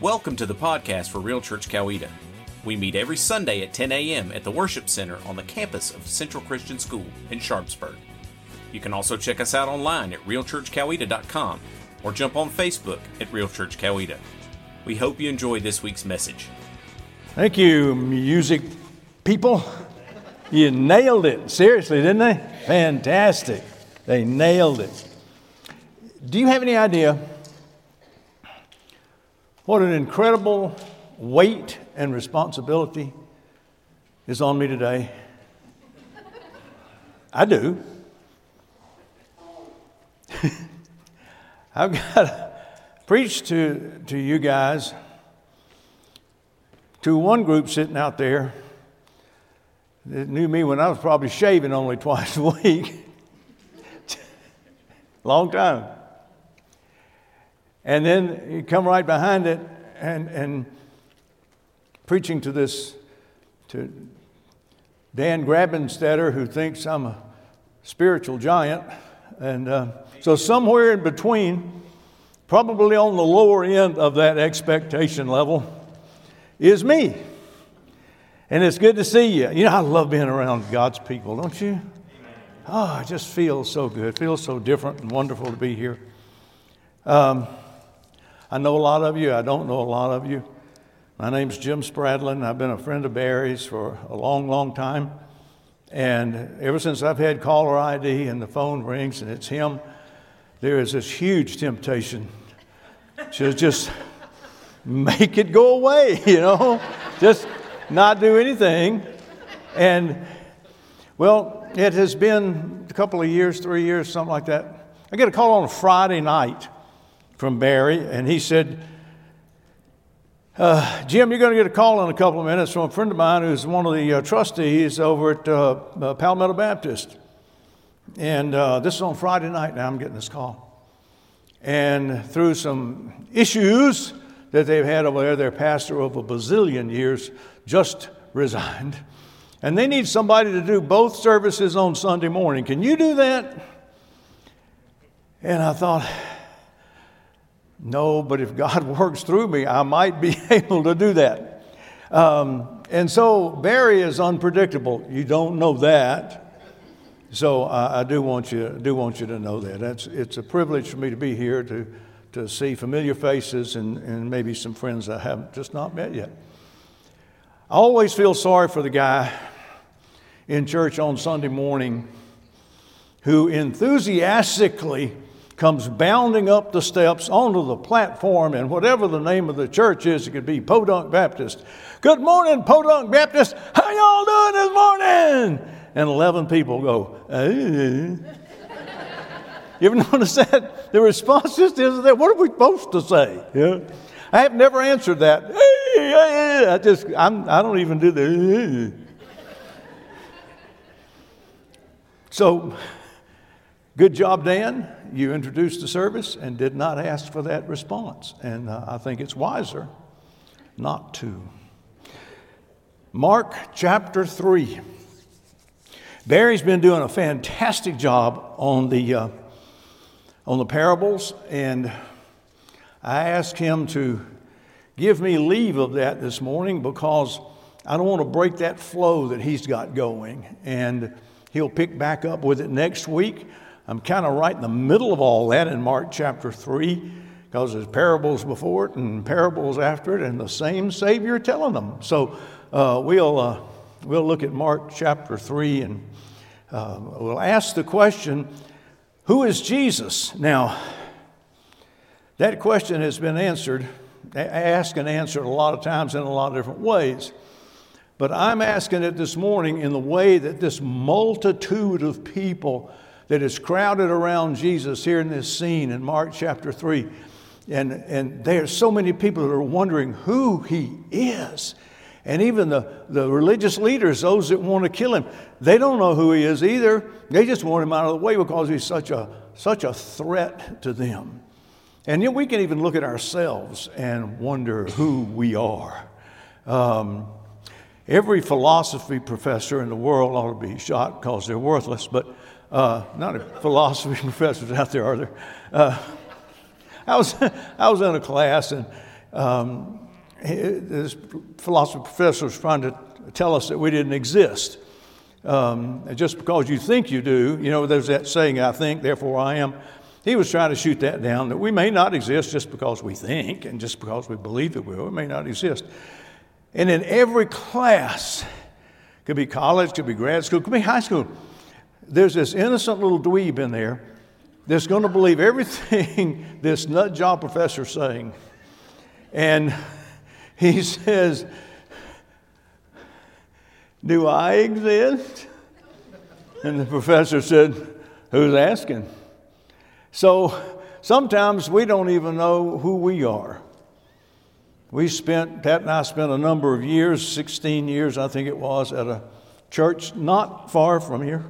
Welcome to the podcast for Real Church Coweta. We meet every Sunday at 10 a.m. at the Worship Center on the campus of Central Christian School in Sharpsburg. You can also check us out online at realchurchcoweta.com or jump on Facebook at Real Church Coweta. We hope you enjoy this week's message. Thank you, music people. You nailed it. Seriously, didn't they? Fantastic. They nailed it. Do you have any idea what an incredible weight and responsibility is on me today? I do. I've got to preach to, to you guys, to one group sitting out there that knew me when I was probably shaving only twice a week. Long time. And then you come right behind it and, and preaching to this, to Dan Grabenstetter, who thinks I'm a spiritual giant. And uh, so, somewhere in between, probably on the lower end of that expectation level, is me. And it's good to see you. You know, I love being around God's people, don't you? Oh, it just feels so good. It feels so different and wonderful to be here. Um, I know a lot of you. I don't know a lot of you. My name's Jim Spradlin. I've been a friend of Barry's for a long, long time. And ever since I've had caller ID and the phone rings and it's him, there is this huge temptation to just make it go away, you know, just not do anything. And, well, it has been a couple of years, three years, something like that. I get a call on a Friday night from Barry, and he said, uh, Jim, you're going to get a call in a couple of minutes from a friend of mine who's one of the uh, trustees over at uh, uh Palmetto Baptist. And uh, this is on Friday night now, I'm getting this call. And through some issues that they've had over there, their pastor of a bazillion years just resigned. And they need somebody to do both services on Sunday morning. Can you do that? And I thought, no, but if God works through me, I might be able to do that. Um, and so Barry is unpredictable. You don't know that. So I, I do want you do want you to know that. That's, it's a privilege for me to be here to, to see familiar faces and, and maybe some friends I have just not met yet. I always feel sorry for the guy in church on Sunday morning who enthusiastically comes bounding up the steps onto the platform, and whatever the name of the church is, it could be Podunk Baptist. Good morning, Podunk Baptist. How y'all doing this morning? And 11 people go, eh. You ever notice that? The response just isn't that, what are we supposed to say? Yeah. I have never answered that. Eh, eh, I just, I'm, I don't even do the. Eh. So, good job, Dan you introduced the service and did not ask for that response. And uh, I think it's wiser not to. Mark chapter 3. Barry's been doing a fantastic job on the, uh, on the parables, and I asked him to give me leave of that this morning because I don't want to break that flow that he's got going. And he'll pick back up with it next week. I'm kind of right in the middle of all that in Mark chapter 3 because there's parables before it and parables after it, and the same Savior telling them. So uh, we'll, uh, we'll look at Mark chapter 3 and uh, we'll ask the question Who is Jesus? Now, that question has been answered, asked and answered a lot of times in a lot of different ways. But I'm asking it this morning in the way that this multitude of people that is crowded around Jesus here in this scene in Mark chapter 3. And, and there are so many people that are wondering who he is. And even the, the religious leaders, those that want to kill him, they don't know who he is either. They just want him out of the way because he's such a, such a threat to them. And yet we can even look at ourselves and wonder who we are. Um, every philosophy professor in the world ought to be shot because they're worthless, but uh, not a philosophy professors out there, are there? Uh, I, was, I was in a class, and, um, this philosophy professor was trying to tell us that we didn't exist. Um, just because you think you do, you know, there's that saying, I think, therefore I am. He was trying to shoot that down that we may not exist just because we think and just because we believe that we will. We may not exist. And in every class, could be college, could be grad school, could be high school, there's this innocent little dweeb in there that's going to believe everything this nut job professor's saying. And he says, Do I exist? And the professor said, Who's asking? So sometimes we don't even know who we are. We spent, Pat and I spent a number of years, 16 years, I think it was, at a church not far from here.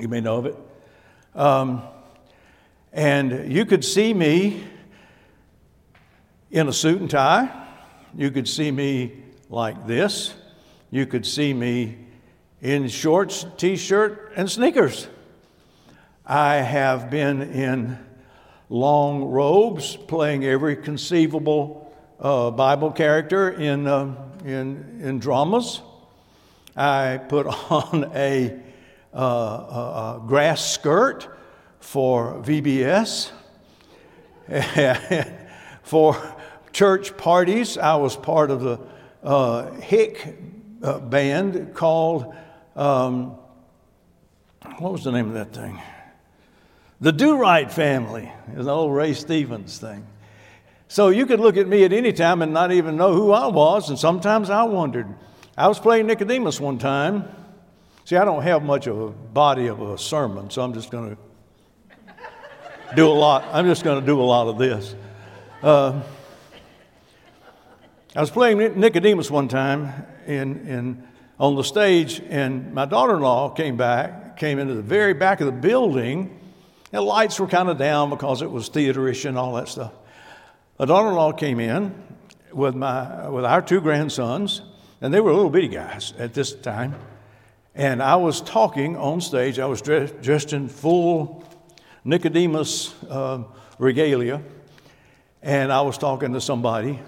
You may know of it. Um, and you could see me in a suit and tie. You could see me like this. You could see me in shorts, t shirt, and sneakers. I have been in long robes playing every conceivable uh, Bible character in, uh, in, in dramas. I put on a, a, grass skirt for VBS. for church parties, I was part of the uh, Hick uh, band called, um, what was the name of that thing? The Do Right Family is the old Ray Stevens thing. So you could look at me at any time and not even know who I was, and sometimes I wondered. I was playing Nicodemus one time. See, I don't have much of a body of a sermon, so I'm just going to do a lot. I'm just going to do a lot of this. Uh, I was playing Nicodemus one time in, in, on the stage, and my daughter in law came back, came into the very back of the building the lights were kind of down because it was theaterish and all that stuff. A daughter-in-law came in with my with our two grandsons, and they were little bitty guys at this time. And I was talking on stage. I was dressed, dressed in full Nicodemus uh, regalia, and I was talking to somebody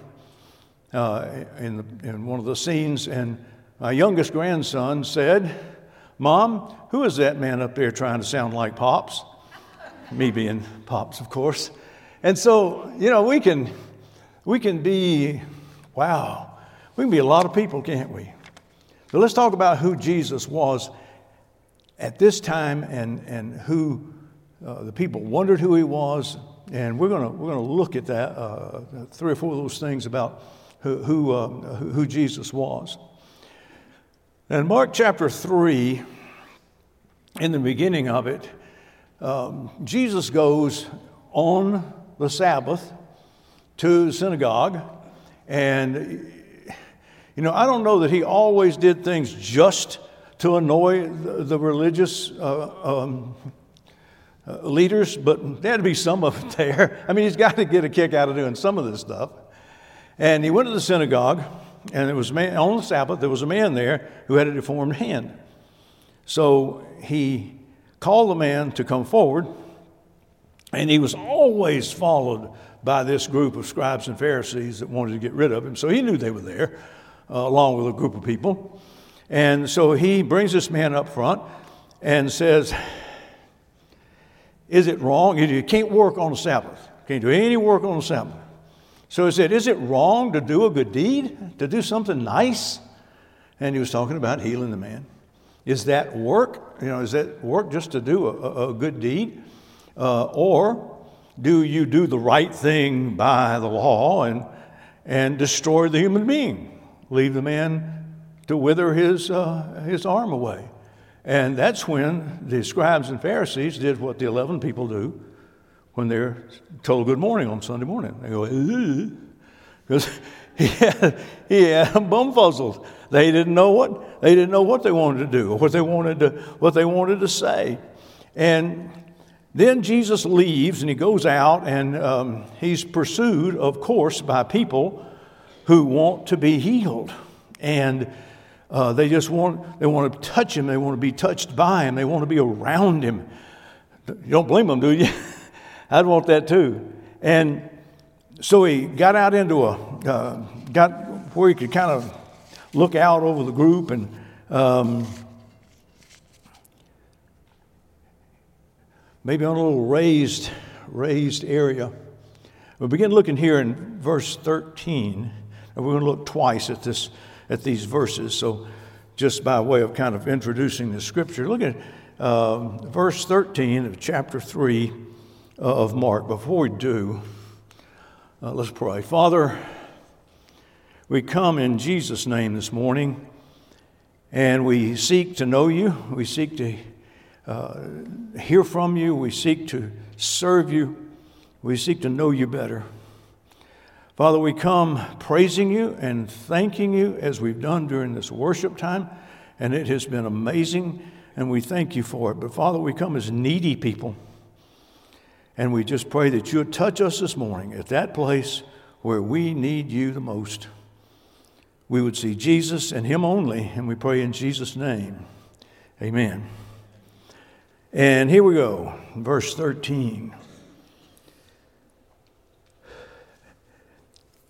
uh, in, the, in one of the scenes. And my youngest grandson said, "Mom, who is that man up there trying to sound like Pops?" me being pops, of course. And so, you know, we can, we can be, wow, we can be a lot of people, can't we? So let's talk about who Jesus was at this time and, and who uh, the people wondered who he was. And we're going we're gonna look at that, uh, three or four of those things about who, who, uh, who Jesus was. And Mark chapter 3, in the beginning of it, um, Jesus goes on the Sabbath to the synagogue, and you know, I don't know that he always did things just to annoy the, the religious uh, um, uh, leaders, but there had to be some of it there. I mean, he's got to get a kick out of doing some of this stuff. And he went to the synagogue, and it was man, on the Sabbath. There was a man there who had a deformed hand. So he called the man to come forward, and he was always followed by this group of scribes and Pharisees that wanted to get rid of him. So he knew they were there, uh, along with a group of people. And so he brings this man up front and says, Is it wrong? You can't work on the Sabbath. Can't do any work on the Sabbath. So he said, Is it wrong to do a good deed? To do something nice? And he was talking about healing the man. Is that work? You know, is that work just to do a, a good deed? Uh, or do you do the right thing by the law and, and destroy the human being? Leave the man to wither his, uh, his arm away. And that's when the scribes and Pharisees did what the 11 people do when they're told good morning on Sunday morning. They go, because he had, he had them. They didn't know what they didn't know what they wanted to do or what they wanted to what they wanted to say. And then Jesus leaves and he goes out and um, he's pursued, of course, by people who want to be healed. And uh, they just want they want to touch him. They want to be touched by him. They want to be around him. You don't blame them, do you? I'd want that too. And so he got out into a, uh, got where he could kind of look out over the group and um, maybe on a little raised, raised area. We begin looking here in verse 13, and we're going to look twice at this, at these verses. So, just by way of kind of introducing the scripture, look at um, verse 13 of chapter 3 uh, of Mark. Before we do, uh, let's pray. Father, we come in Jesus' name this morning, and we seek to know you. We seek to uh, hear from you. We seek to serve you. We seek to know you better. Father, we come praising you and thanking you as we've done during this worship time, and it has been amazing, and we thank you for it. But Father, we come as needy people, and we just pray that you would touch us this morning at that place where we need you the most. We would see Jesus and Him only, and we pray in Jesus' name. Amen. And here we go, verse 13.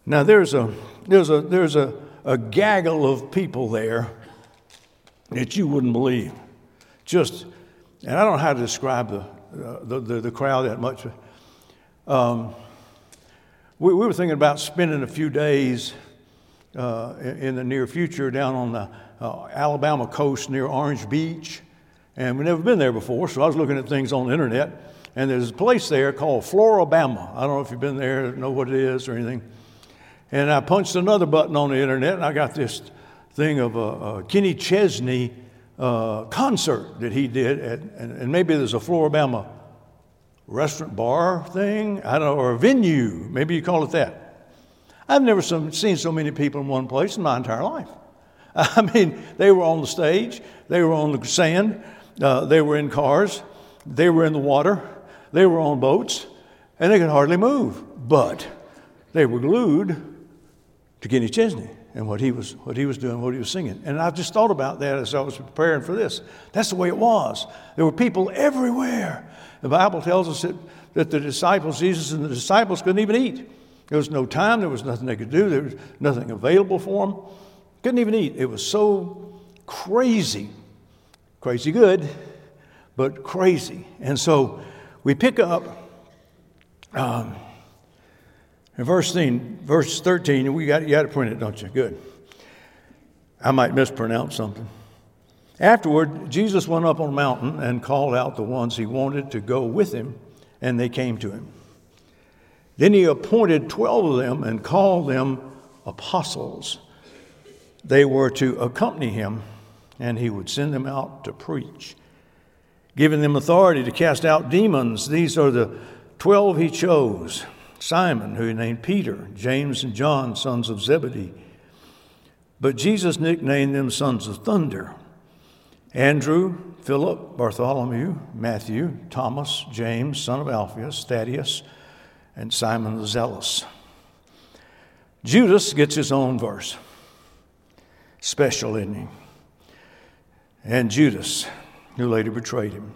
Now there's a there's a there's a, a gaggle of people there that you wouldn't believe. Just and I don't know how to describe the uh, the, the, the, crowd that much. Um, we, we, were thinking about spending a few days uh, in, the near future down on the uh, Alabama coast near Orange Beach. And we've never been there before, so I was looking at things on the internet. And there's a place there called Flora-Bama. I don't know if you've been there, know what it is or anything. And I punched another button on the internet, and I got this thing of a, a Kenny Chesney uh, concert that he did, at, and, and, maybe there's a Flora-Bama restaurant bar thing, I don't know, or a venue, maybe you call it that. I've never seen so many people in one place in my entire life. I mean, they were on the stage, they were on the sand, uh, they were in cars, they were in the water, they were on boats, and they could hardly move. But they were glued to Kenny Chesney and what he was what he was doing, what he was singing. And I just thought about that as I was preparing for this. That's the way it was. There were people everywhere. The Bible tells us that, that the disciples, Jesus and the disciples, couldn't even eat. There was no time, there was nothing they could do, there was nothing available for them. Couldn't even eat. It was so crazy. Crazy good, but crazy. And so we pick up um, in verse 13, verse 13, we got, you got to print it, don't you? Good. I might mispronounce something. Afterward, Jesus went up on a mountain and called out the ones he wanted to go with him, and they came to him. Then he appointed 12 of them and called them apostles. They were to accompany him and he would send them out to preach, giving them authority to cast out demons. These are the twelve he chose Simon, who he named Peter, James and John, sons of Zebedee. But Jesus nicknamed them sons of thunder. Andrew, Philip, Bartholomew, Matthew, Thomas, James, son of Alphaeus, Thaddeus, and Simon the Zealous. Judas gets his own verse. Special, he? and Judas, who later betrayed him.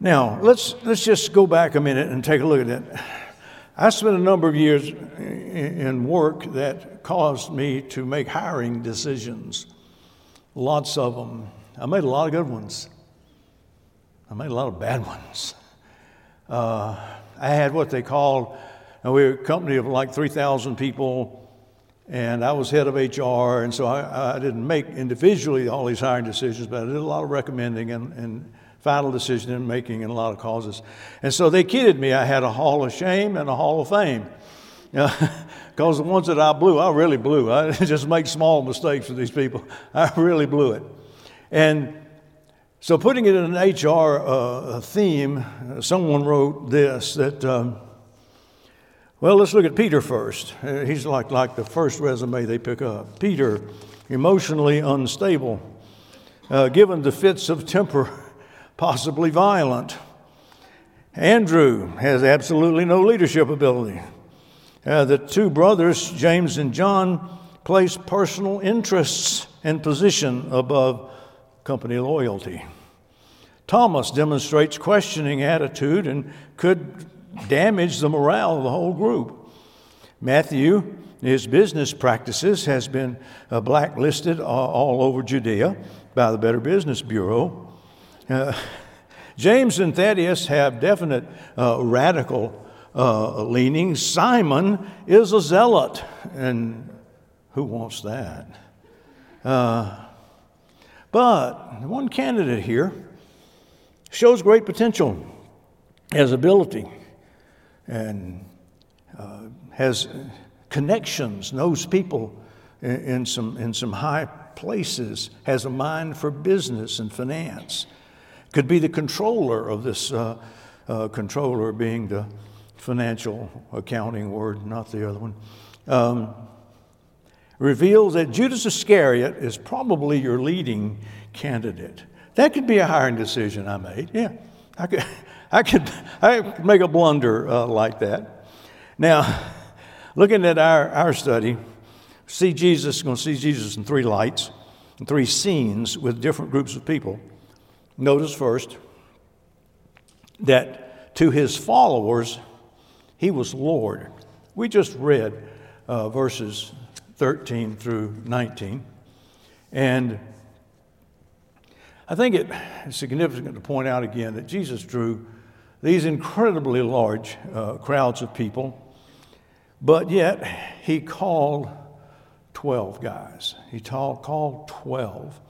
Now, let's, let's just go back a minute and take a look at it. I spent a number of years in work that caused me to make hiring decisions, lots of them. I made a lot of good ones, I made a lot of bad ones. Uh, I had what they called, and we were a company of like 3,000 people and I was head of HR, and so I, I, didn't make individually all these hiring decisions, but I did a lot of recommending and, and final decision in making in a lot of causes. And so they kidded me. I had a hall of shame and a hall of fame. Because the ones that I blew, I really blew. I just make small mistakes with these people. I really blew it. And so, putting it in an HR uh, theme, someone wrote this that. Um, well, let's look at Peter first. Uh, he's like, like the first resume they pick up. Peter, emotionally unstable, uh, given to fits of temper, possibly violent. Andrew has absolutely no leadership ability. Uh, the two brothers, James and John, place personal interests and position above company loyalty. Thomas demonstrates questioning attitude and could damage the morale of the whole group. Matthew, his business practices, has been uh, blacklisted all over Judea by the Better Business Bureau. Uh, James and Thaddeus have definite uh, radical uh, leanings. Simon is a zealot, and who wants that? Uh, but one candidate here shows great potential, has ability, and uh, has connections, knows people in, in, some, in some high places, has a mind for business and finance. Could be the controller of this, uh, uh, controller being the financial accounting word, not the other one. Um, reveals that Judas Iscariot is probably your leading candidate. That could be a hiring decision I made. Yeah, I could, I could, I could make a blunder uh, like that. Now, looking at our, our study, see Jesus, going to see Jesus in three lights, in three scenes with different groups of people. Notice first that to his followers, he was Lord. We just read uh, verses 13 through 19. And I think it's significant to point out again that Jesus drew these incredibly large uh, crowds of people, but yet he called 12 guys. He called 12.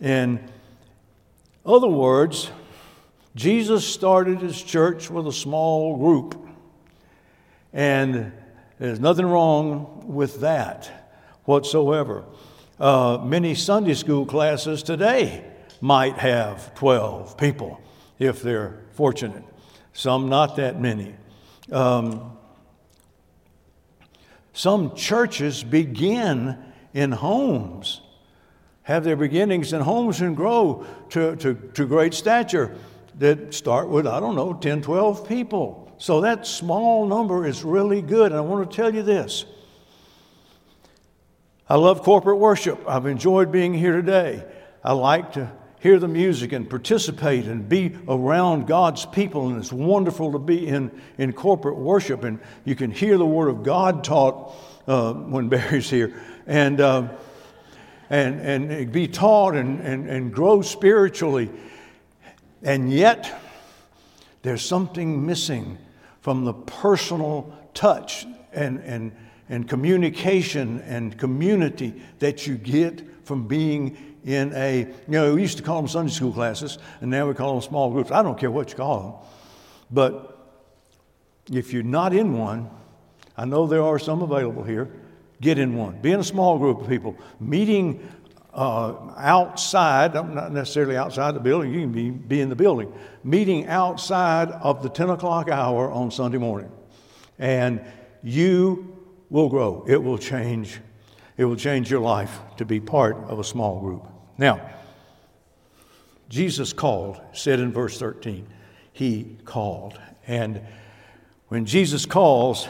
In other words, Jesus started his church with a small group. And there's nothing wrong with that whatsoever. Uh, many Sunday school classes today might have 12 people if they're fortunate, some not that many. Um, some churches begin in homes, have their beginnings in homes and grow to, to, to great stature that start with, I don't know, 10, 12 people. So that small number is really good. And I want to tell you this I love corporate worship. I've enjoyed being here today. I like to hear the music and participate and be around God's people. And it's wonderful to be in, in corporate worship. And you can hear the Word of God taught uh, when Barry's here. And, uh, and, and be taught and, and, and grow spiritually. And yet, there's something missing from the personal touch and, and, and communication and community that you get from being in a, you know, we used to call them Sunday school classes, and now we call them small groups. I don't care what you call them. But if you're not in one, I know there are some available here, get in one. Be in a small group of people, meeting uh, outside, not necessarily outside the building, you can be, be in the building, meeting outside of the 10 o'clock hour on Sunday morning. And you will grow. It will change. It will change your life to be part of a small group. Now, Jesus called, said in verse 13, He called. And when Jesus calls,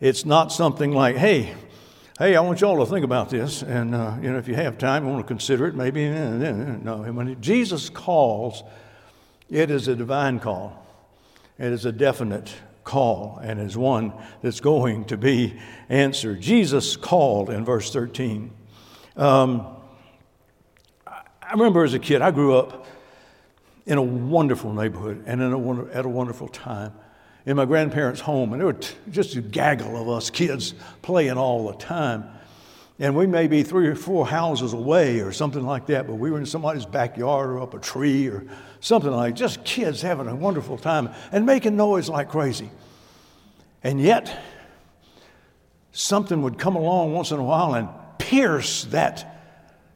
it's not something like, hey, hey, I want y'all to think about this. And, uh, you know, if you have time, you want to consider it, maybe. No, when Jesus calls, it is a divine call. It is a definite call and is one that's going to be answered. Jesus called in verse 13. Um, I remember as a kid, I grew up in a wonderful neighborhood and in a, at a wonderful time in my grandparents' home, and there were t- just a gaggle of us kids playing all the time. And we may be three or four houses away or something like that, but we were in somebody's backyard or up a tree or something like just kids having a wonderful time and making noise like crazy. And yet, something would come along once in a while and pierce that,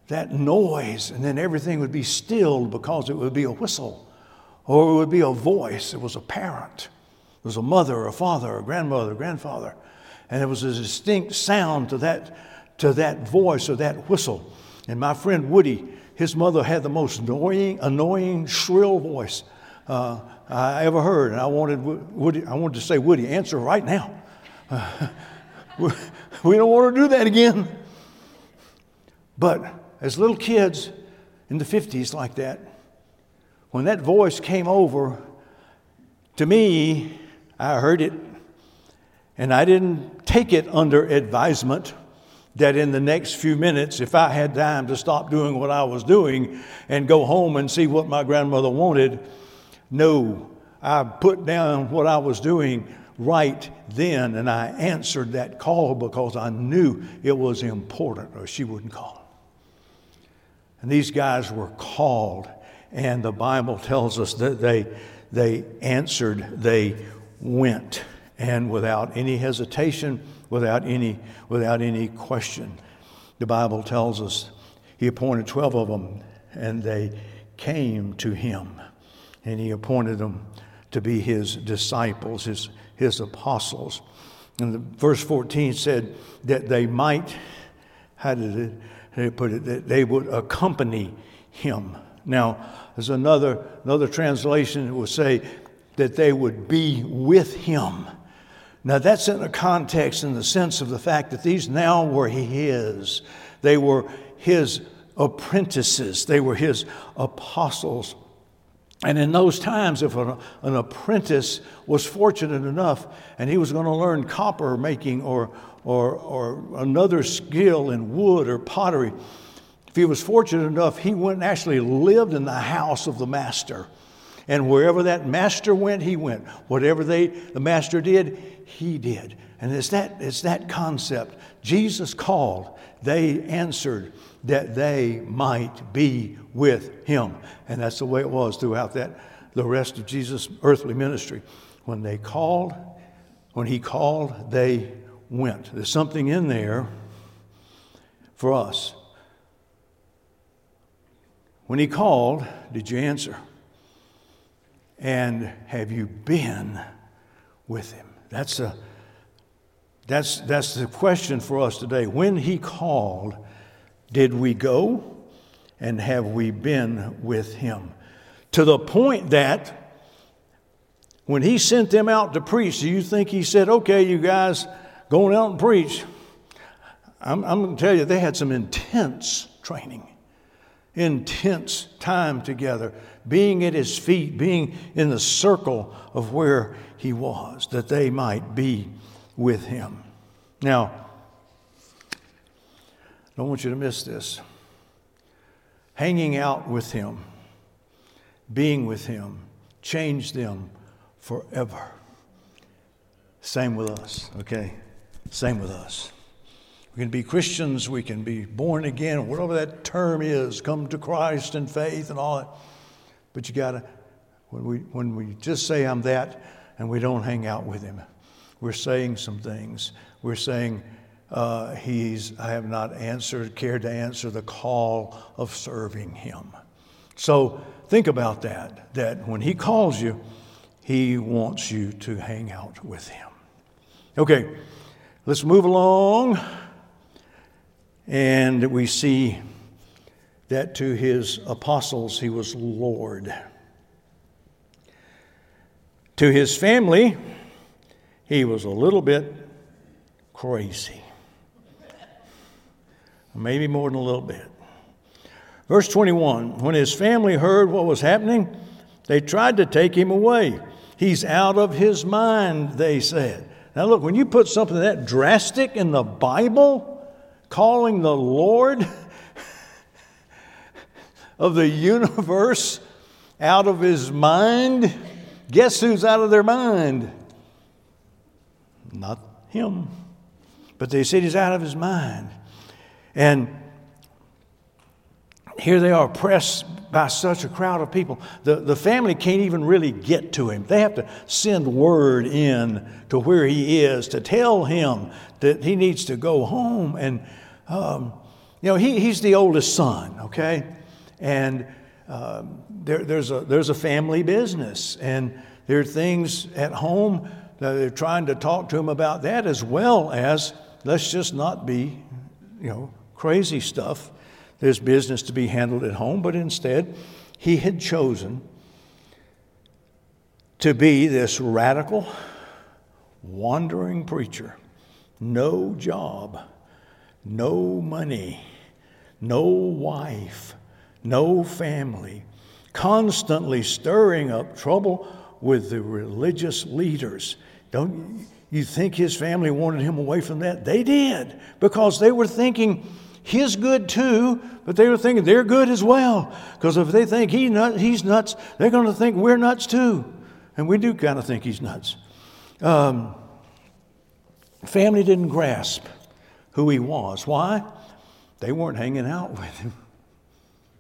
that noise, and then everything would be stilled because it would be a whistle or it would be a voice. It was a parent. There was a mother, or a father, or a grandmother, a grandfather. And there was a distinct sound to that, to that voice or that whistle. And my friend Woody, his mother had the most annoying, annoying, shrill voice uh, I ever heard. And I wanted, Woody, I wanted to say, Woody, answer right now. Uh, we don't want to do that again. But as little kids in the 50s, like that, when that voice came over, to me, I heard it, and I didn't take it under advisement that in the next few minutes, if I had time to stop doing what I was doing and go home and see what my grandmother wanted, no, I put down what I was doing right then and I answered that call because I knew it was important or she wouldn't call. And these guys were called, and the Bible tells us that they, they answered, they went, and without any hesitation, without any, without any question. The Bible tells us he appointed 12 of them, and they came to him, and he appointed them to be his disciples, his, his apostles. And the, verse 14 said that they might, how did it, put it, that they would accompany him. Now, there's another, another translation that will say that they would be with him. Now, that's in a context in the sense of the fact that these now were his. They were his apprentices, they were his apostles. And in those times, if an, an apprentice was fortunate enough and he was going to learn copper making or, or, or another skill in wood or pottery, if he was fortunate enough, he went and actually lived in the house of the master. And wherever that master went, he went. Whatever they, the master did, he did. And it's that, it's that concept. Jesus called, they answered that they might be with him. And that's the way it was throughout that, the rest of Jesus' earthly ministry. When they called, when he called, they went. There's something in there for us. When he called, did you answer? And have you been with him? That's, a, that's, that's the question for us today. When he called, did we go? And have we been with him? To the point that when he sent them out to preach, do you think he said, okay, you guys, going out and preach? I'm, I'm going to tell you, they had some intense training, intense time together being at his feet, being in the circle of where he was, that they might be with him. Now, I don't want you to miss this. Hanging out with him, being with him, changed them forever. Same with us, okay? Same with us. We can be Christians, we can be born again, whatever that term is, come to Christ in faith and all that. But you got to, when we, when we just say I'm that and we don't hang out with him, we're saying some things. We're saying, uh, he's, I have not answered, cared to answer the call of serving him. So think about that, that when he calls you, he wants you to hang out with him. Okay, let's move along. And we see that to his apostles he was Lord. To his family, he was a little bit crazy. Maybe more than a little bit. Verse 21 When his family heard what was happening, they tried to take him away. He's out of his mind, they said. Now, look, when you put something that drastic in the Bible, calling the Lord, of the universe out of his mind. Guess who's out of their mind? Not him. But they said he's out of his mind. And here they are pressed by such a crowd of people. The, the family can't even really get to him. They have to send word in to where he is to tell him that he needs to go home. And, um, you know, he, he's the oldest son, okay? And uh, there, there's, a, there's a family business, and there are things at home that they're trying to talk to him about that, as well as let's just not be, you know, crazy stuff. There's business to be handled at home, but instead, he had chosen to be this radical, wandering preacher. No job, no money, no wife, no family, constantly stirring up trouble with the religious leaders. Don't you think his family wanted him away from that? They did, because they were thinking his good too, but they were thinking they're good as well. Because if they think he nut, he's nuts, they're going to think we're nuts too. And we do kind of think he's nuts. Um, family didn't grasp who he was. Why? They weren't hanging out with him.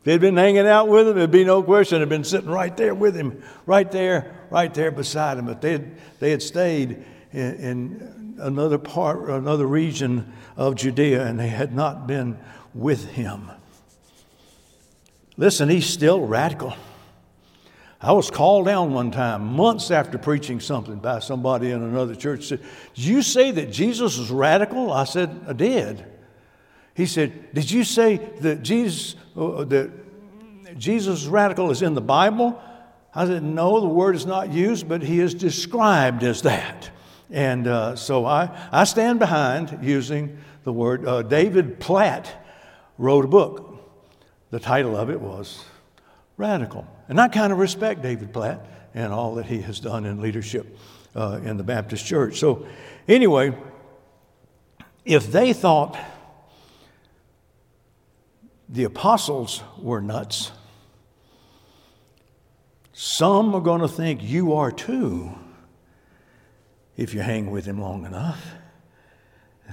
If they'd been hanging out with him, there'd be no question. They'd been sitting right there with him, right there, right there beside him. But they had, they had stayed in, in another part, another region of Judea, and they had not been with him. Listen, he's still radical. I was called down one time, months after preaching something by somebody in another church. Said, Did you say that Jesus was radical? I said, I did. He said, Did you say that Jesus, uh, that Jesus radical is in the Bible? I said, No, the word is not used, but he is described as that. And uh, so I, I stand behind using the word. Uh, David Platt wrote a book. The title of it was Radical. And I kind of respect David Platt and all that he has done in leadership uh, in the Baptist church. So, anyway, if they thought the apostles were nuts. Some are going to think you are too if you hang with him long enough.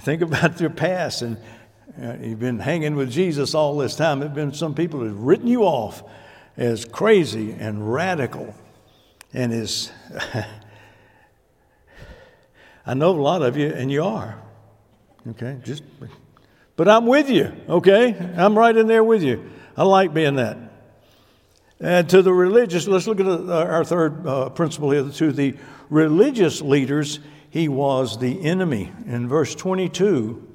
Think about your past, and you've been hanging with Jesus all this time. There have been some people who have written you off as crazy and radical, and is. I know a lot of you, and you are. Okay, just but I'm with you, okay? I'm right in there with you. I like being that. And to the religious, let's look at our third uh, principle here. To the religious leaders, he was the enemy. In verse 22,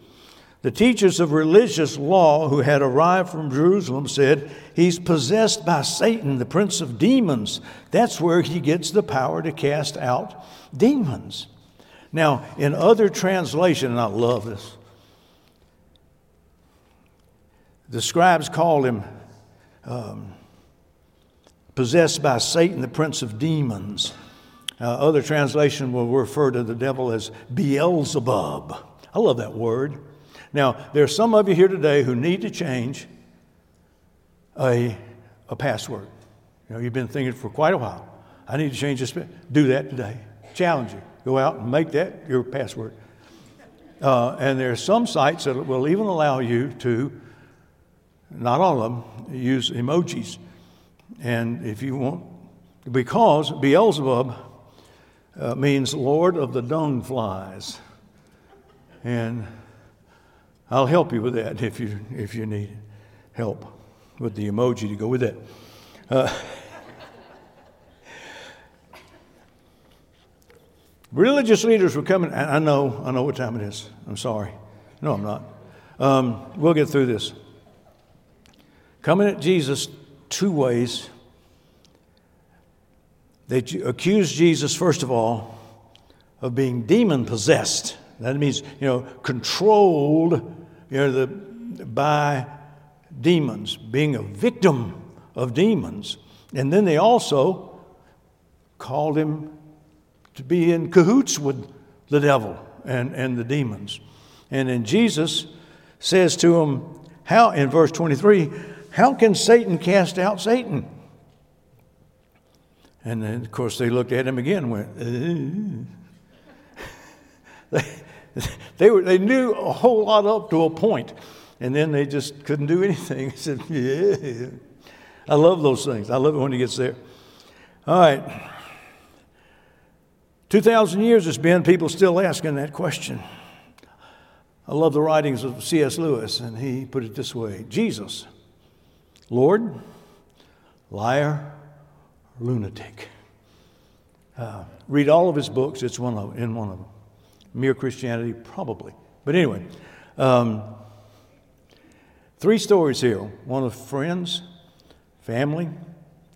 the teachers of religious law who had arrived from Jerusalem said, He's possessed by Satan, the prince of demons. That's where he gets the power to cast out demons. Now, in other translation, and I love this, the scribes called him um, possessed by Satan, the prince of demons. Uh, other translation will refer to the devil as Beelzebub. I love that word. Now, there are some of you here today who need to change a, a password. You know, you've been thinking for quite a while. I need to change this. Do that today. Challenge you. Go out and make that your password. Uh, and there are some sites that will even allow you to not all of them, use emojis. And if you want, because Beelzebub uh, means Lord of the dung flies. And I'll help you with that if you, if you need help with the emoji to go with it. Uh, religious leaders were coming. And I know, I know what time it is. I'm sorry. No, I'm not. Um, we'll get through this. Coming at Jesus two ways. They accuse Jesus, first of all, of being demon possessed. That means, you know, controlled you know, the, by demons, being a victim of demons. And then they also called him to be in cahoots with the devil and, and the demons. And then Jesus says to him, how, in verse 23, how can Satan cast out Satan? And then, of course, they looked at him again and went, uh. they, they, were, they knew a whole lot up to a point, and then they just couldn't do anything. I said, Yeah. I love those things. I love it when he gets there. All right. 2,000 years it's been, people still asking that question. I love the writings of C.S. Lewis, and he put it this way Jesus Lord, liar, lunatic. Uh, read all of his books, it's one of, in one of them. Mere Christianity, probably. But anyway, um, three stories here one of friends, family,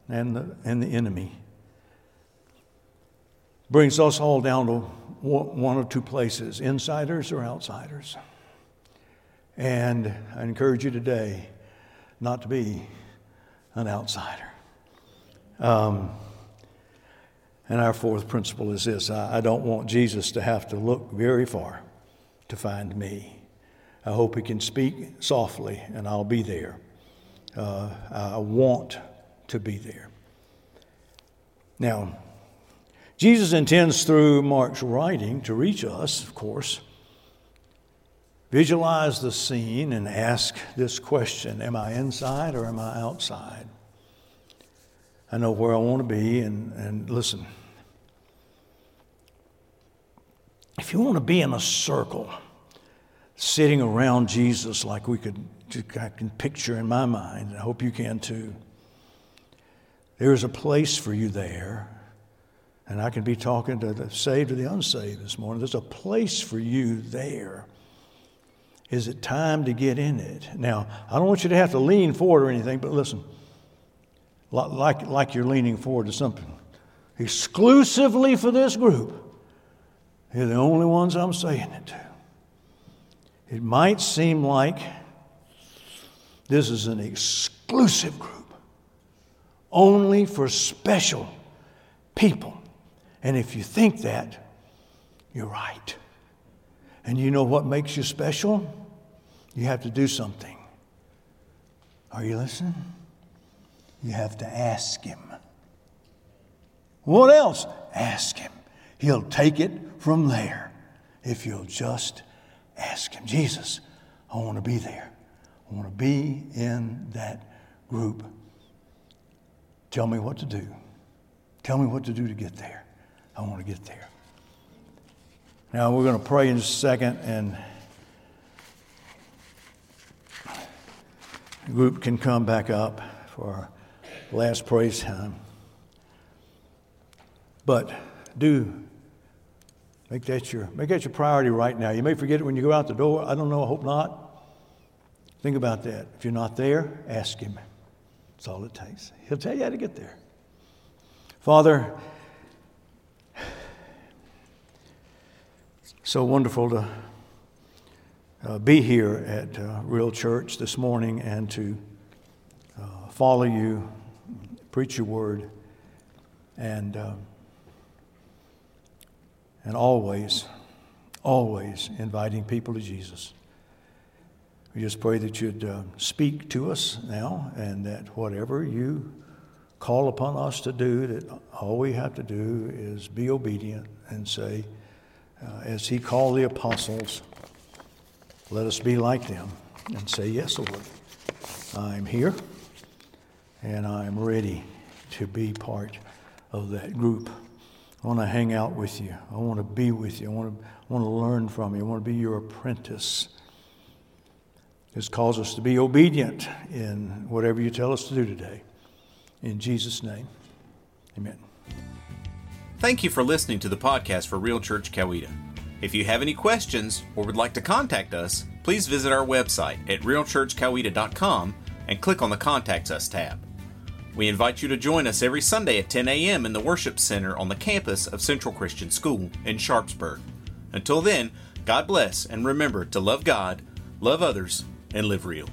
and the, and the enemy. Brings us all down to one or two places insiders or outsiders. And I encourage you today not to be an outsider. Um, And our fourth principle is this I, I don't want Jesus to have to look very far to find me. I hope he can speak softly and I'll be there. Uh, I want to be there. Now, Jesus intends through Mark's writing to reach us, of course. Visualize the scene and ask this question Am I inside or am I outside? I know where I want to be, and, and listen. If you want to be in a circle, sitting around Jesus like we could, I can picture in my mind, and I hope you can too. There is a place for you there. And I can be talking to the saved or the unsaved this morning. There's a place for you there. Is it time to get in it? Now, I don't want you to have to lean forward or anything, but listen, like, like you're leaning forward to something exclusively for this group. You're the only ones I'm saying it to. It might seem like this is an exclusive group, only for special people. And if you think that, you're right. And you know what makes you special? You have to do something. Are you listening? You have to ask Him. What else? Ask Him. He'll take it from there if you'll just ask Him. Jesus, I want to be there. I want to be in that group. Tell me what to do. Tell me what to do to get there. I want to get there. Now, we're going to pray in a second, and the group can come back up for last praise time. But do make that your make that your priority right now. You may forget it when you go out the door. I don't know, I hope not. Think about that. If you're not there, ask him. That's all it takes. He'll tell you how to get there. Father, so wonderful to uh, be here at uh, Real Church this morning and to uh, follow you, preach your word, and, uh, and always, always inviting people to Jesus. We just pray that you'd uh, speak to us now and that whatever you call upon us to do, that all we have to do is be obedient and say, uh, as he called the apostles, let us be like them and say, Yes, Lord, I'm here and I'm ready to be part of that group. I want to hang out with you. I want to be with you. I want to, I want to learn from you. I want to be your apprentice. This calls us to be obedient in whatever you tell us to do today. In Jesus' name, amen. Thank you for listening to the podcast for Real Church Coweta. If you have any questions or would like to contact us, please visit our website at realchurchcoweta.com and click on the Contact Us tab. We invite you to join us every Sunday at 10 a.m. in the Worship Center on the campus of Central Christian School in Sharpsburg. Until then, God bless and remember to love God, love others, and live real.